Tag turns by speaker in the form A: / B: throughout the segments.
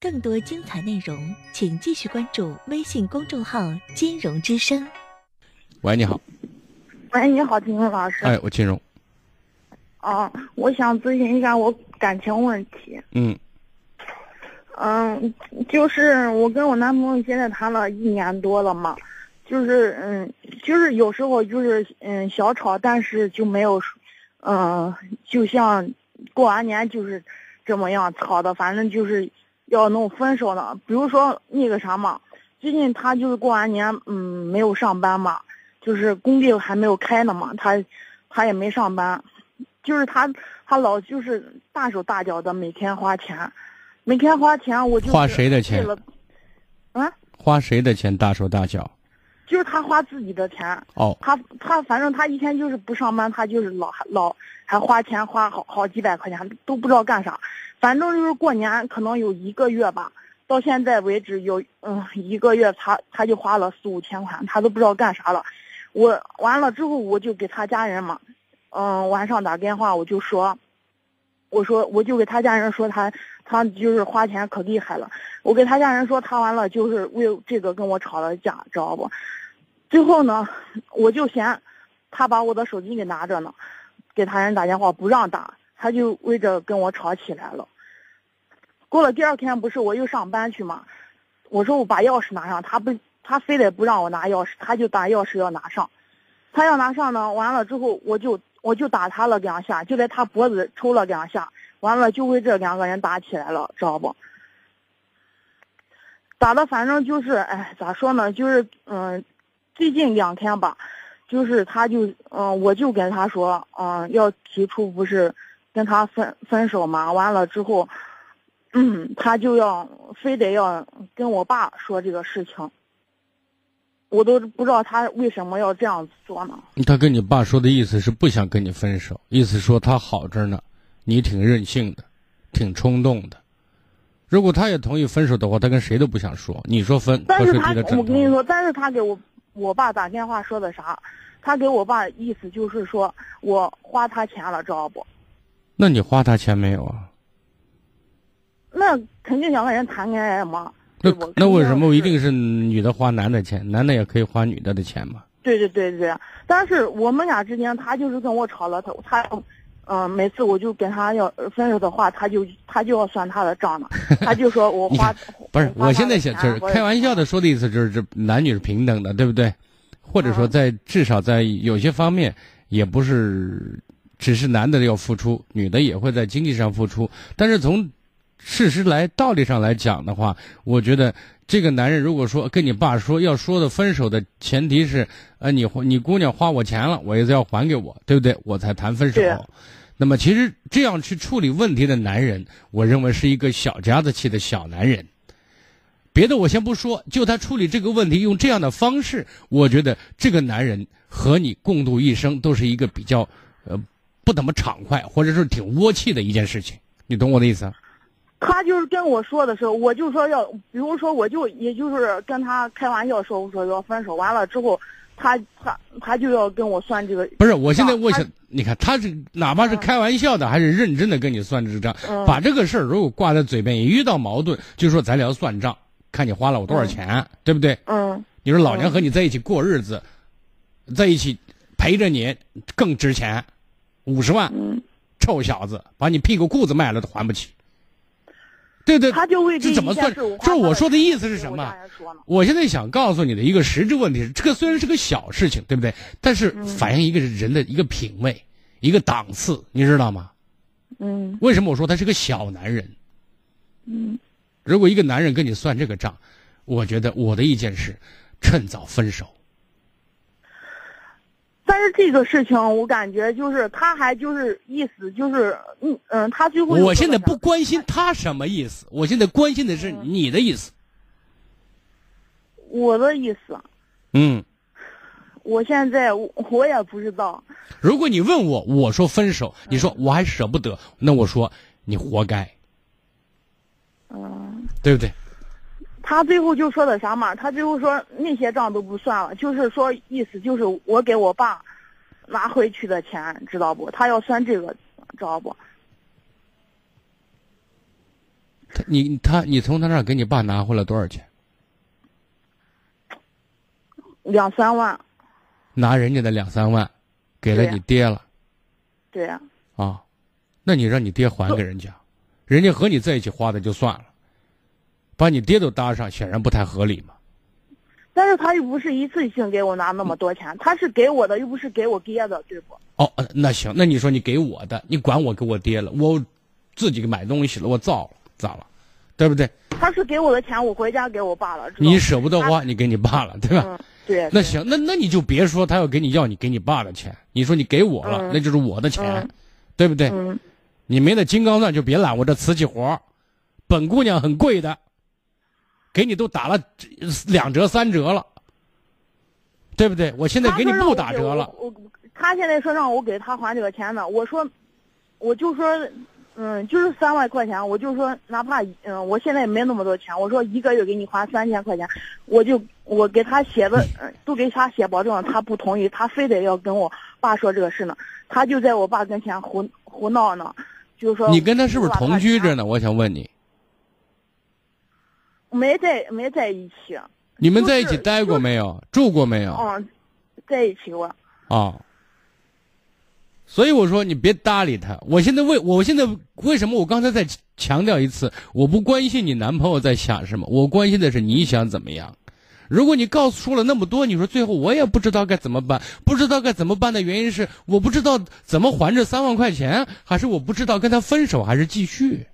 A: 更多精彩内容，请继续关注微信公众号“金融之声”。
B: 喂，你好。
C: 喂，你好，金融老师。
B: 哎，我金融。
C: 哦，我想咨询一下我感情问题。
B: 嗯。
C: 嗯，就是我跟我男朋友现在谈了一年多了嘛，就是嗯，就是有时候就是嗯小吵，但是就没有，嗯，就像过完年就是这么样吵的，反正就是要弄分手的。比如说那个啥嘛，最近他就是过完年嗯没有上班嘛，就是工地还没有开呢嘛，他他也没上班，就是他他老就是大手大脚的每天花钱。每天花钱，我就
B: 花谁的钱？
C: 啊？
B: 花谁的钱？大手大脚？
C: 就是他花自己的钱。
B: 哦。
C: 他他反正他一天就是不上班，他就是老老还花钱花好好几百块钱，都不知道干啥。反正就是过年可能有一个月吧，到现在为止有嗯一个月他他就花了四五千块，他都不知道干啥了。我完了之后我就给他家人嘛，嗯晚上打电话我就说，我说我就给他家人说他。他就是花钱可厉害了，我给他家人说他完了就是为这个跟我吵了架，知道不？最后呢，我就嫌他把我的手机给拿着呢，给他人打电话不让打，他就为这跟我吵起来了。过了第二天不是我又上班去嘛，我说我把钥匙拿上，他不他非得不让我拿钥匙，他就把钥匙要拿上，他要拿上呢，完了之后我就我就打他了两下，就在他脖子抽了两下。完了，就为这两个人打起来了，知道不？打的反正就是，哎，咋说呢？就是，嗯，最近两天吧，就是他就，嗯，我就跟他说，嗯，要提出不是跟他分分手嘛。完了之后，嗯，他就要非得要跟我爸说这个事情，我都不知道他为什么要这样子做呢。
B: 他跟你爸说的意思是不想跟你分手，意思说他好着呢。你挺任性的，挺冲动的。如果他也同意分手的话，他跟谁都不想说。你说分，
C: 但是他我跟你说，但是他给我我爸打电话说的啥？他给我爸意思就是说我花他钱了，知道不？
B: 那你花他钱没有啊？
C: 那肯定两个人谈恋爱嘛。
B: 那那为什么一定是女的花男的钱？男的也可以花女的的钱嘛？
C: 对对对对，但是我们俩之间，他就是跟我吵了，他他。嗯，每次我就跟他要分手的话，他就他就要算他的账了。他就说我 花
B: 不是，我现在想就是开玩笑的说的意思，就是这男女是平等的，对不对？或者说在至少在有些方面，也不是只是男的要付出，女的也会在经济上付出。但是从事实来道理上来讲的话，我觉得。这个男人如果说跟你爸说要说的分手的前提是，呃，你你姑娘花我钱了，我也要还给我，对不对？我才谈分手。那么其实这样去处理问题的男人，我认为是一个小家子气的小男人。别的我先不说，就他处理这个问题用这样的方式，我觉得这个男人和你共度一生都是一个比较呃不怎么畅快，或者是挺窝气的一件事情。你懂我的意思？
C: 他就是跟我说的时候，我就说要，比如说，我就也就是跟他开玩笑说，我说要分手，完了之后，他他他就要跟我算这个。
B: 不是，我现在我想，你看他是哪怕是开玩笑的，还是认真的跟你算这个账，把这个事儿如果挂在嘴边，一遇到矛盾就说咱俩要算账，看你花了我多少钱，对不对？
C: 嗯。
B: 你说老娘和你在一起过日子，在一起陪着你更值钱，五十万，臭小子，把你屁股裤子卖了都还不起。对对，
C: 他就为
B: 这怎么算？就是我说的意思是什么？我现在想告诉你的一个实质问题是：这个虽然是个小事情，对不对？但是反映一个人的一个品味、一个档次，你知道吗？
C: 嗯。
B: 为什么我说他是个小男人？
C: 嗯。
B: 如果一个男人跟你算这个账，我觉得我的意见是，趁早分手。
C: 但是这个事情，我感觉就是他还就是意思就是嗯嗯，他最后
B: 我现在不关心他什么意思，我现在关心的是你的意思。
C: 我的意思。
B: 嗯。
C: 我现在我也不知道。
B: 如果你问我，我说分手，你说我还舍不得，那我说你活该。
C: 嗯。
B: 对不对？
C: 他最后就说的啥嘛？他最后说那些账都不算了，就是说意思就是我给我爸拿回去的钱，知道不？他要算这个，知道不？
B: 他你他你从他那儿给你爸拿回来多少钱？
C: 两三万。
B: 拿人家的两三万，给了你爹了。
C: 对呀。
B: 啊，那你让你爹还给人家，人家和你在一起花的就算了，把你爹都搭上，显然不太合理嘛。
C: 但是他又不是一次性给我拿那么多钱，他是给我的，又不是给我爹的，对不？
B: 哦，那行，那你说你给我的，你管我给我爹了，我自己买东西了，我造了，咋了？对不对？
C: 他是给我的钱，我回家给我爸了。
B: 你舍不得花，你给你爸了，对吧？
C: 嗯，对。
B: 那行，那那你就别说他要给你要你给你爸的钱，你说你给我了，那就是我的钱，对不对？
C: 嗯。
B: 你没那金刚钻，就别揽我这瓷器活本姑娘很贵的。给你都打了两折三折了，对不对？我现在给你不打折了。
C: 我他现在说让我给他还这个钱呢，我说，我就说，嗯，就是三万块钱，我就说哪怕嗯，我现在也没那么多钱，我说一个月给你还三千块钱，我就我给他写的 都给他写保证，他不同意，他非得要跟我爸说这个事呢，他就在我爸跟前胡胡闹呢，就是说
B: 你跟他是不是同居着呢？我想问你。
C: 没在没在一起，
B: 你们在一起待过没有？住过没有？
C: 嗯，在一起过。
B: 啊，所以我说你别搭理他。我现在为我现在为什么我刚才再强调一次，我不关心你男朋友在想什么，我关心的是你想怎么样。如果你告诉说了那么多，你说最后我也不知道该怎么办，不知道该怎么办的原因是我不知道怎么还这三万块钱，还是我不知道跟他分手还是继续。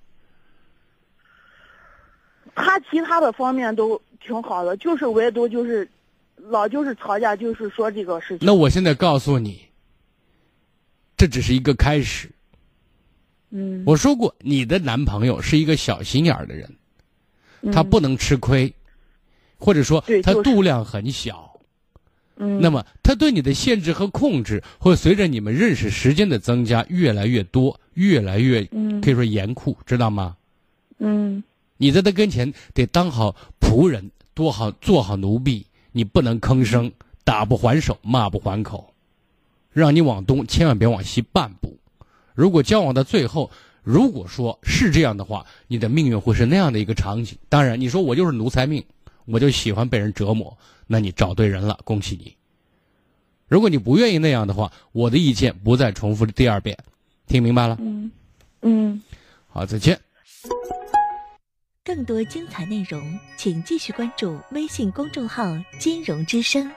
C: 他其他的方面都挺好的，就是唯独就是，老就是吵架，就是说这个事情。
B: 那我现在告诉你，这只是一个开始。
C: 嗯。
B: 我说过，你的男朋友是一个小心眼儿的人，他不能吃亏，或者说他度量很小。
C: 嗯。
B: 那么他对你的限制和控制，会随着你们认识时间的增加越来越多，越来越可以说严酷，知道吗？
C: 嗯。
B: 你在他跟前得当好仆人，多好做好奴婢，你不能吭声，打不还手，骂不还口，让你往东，千万别往西半步。如果交往到最后，如果说是这样的话，你的命运会是那样的一个场景。当然，你说我就是奴才命，我就喜欢被人折磨，那你找对人了，恭喜你。如果你不愿意那样的话，我的意见不再重复第二遍，听明白了？
C: 嗯，嗯，
B: 好，再见。
A: 更多精彩内容，请继续关注微信公众号“金融之声”。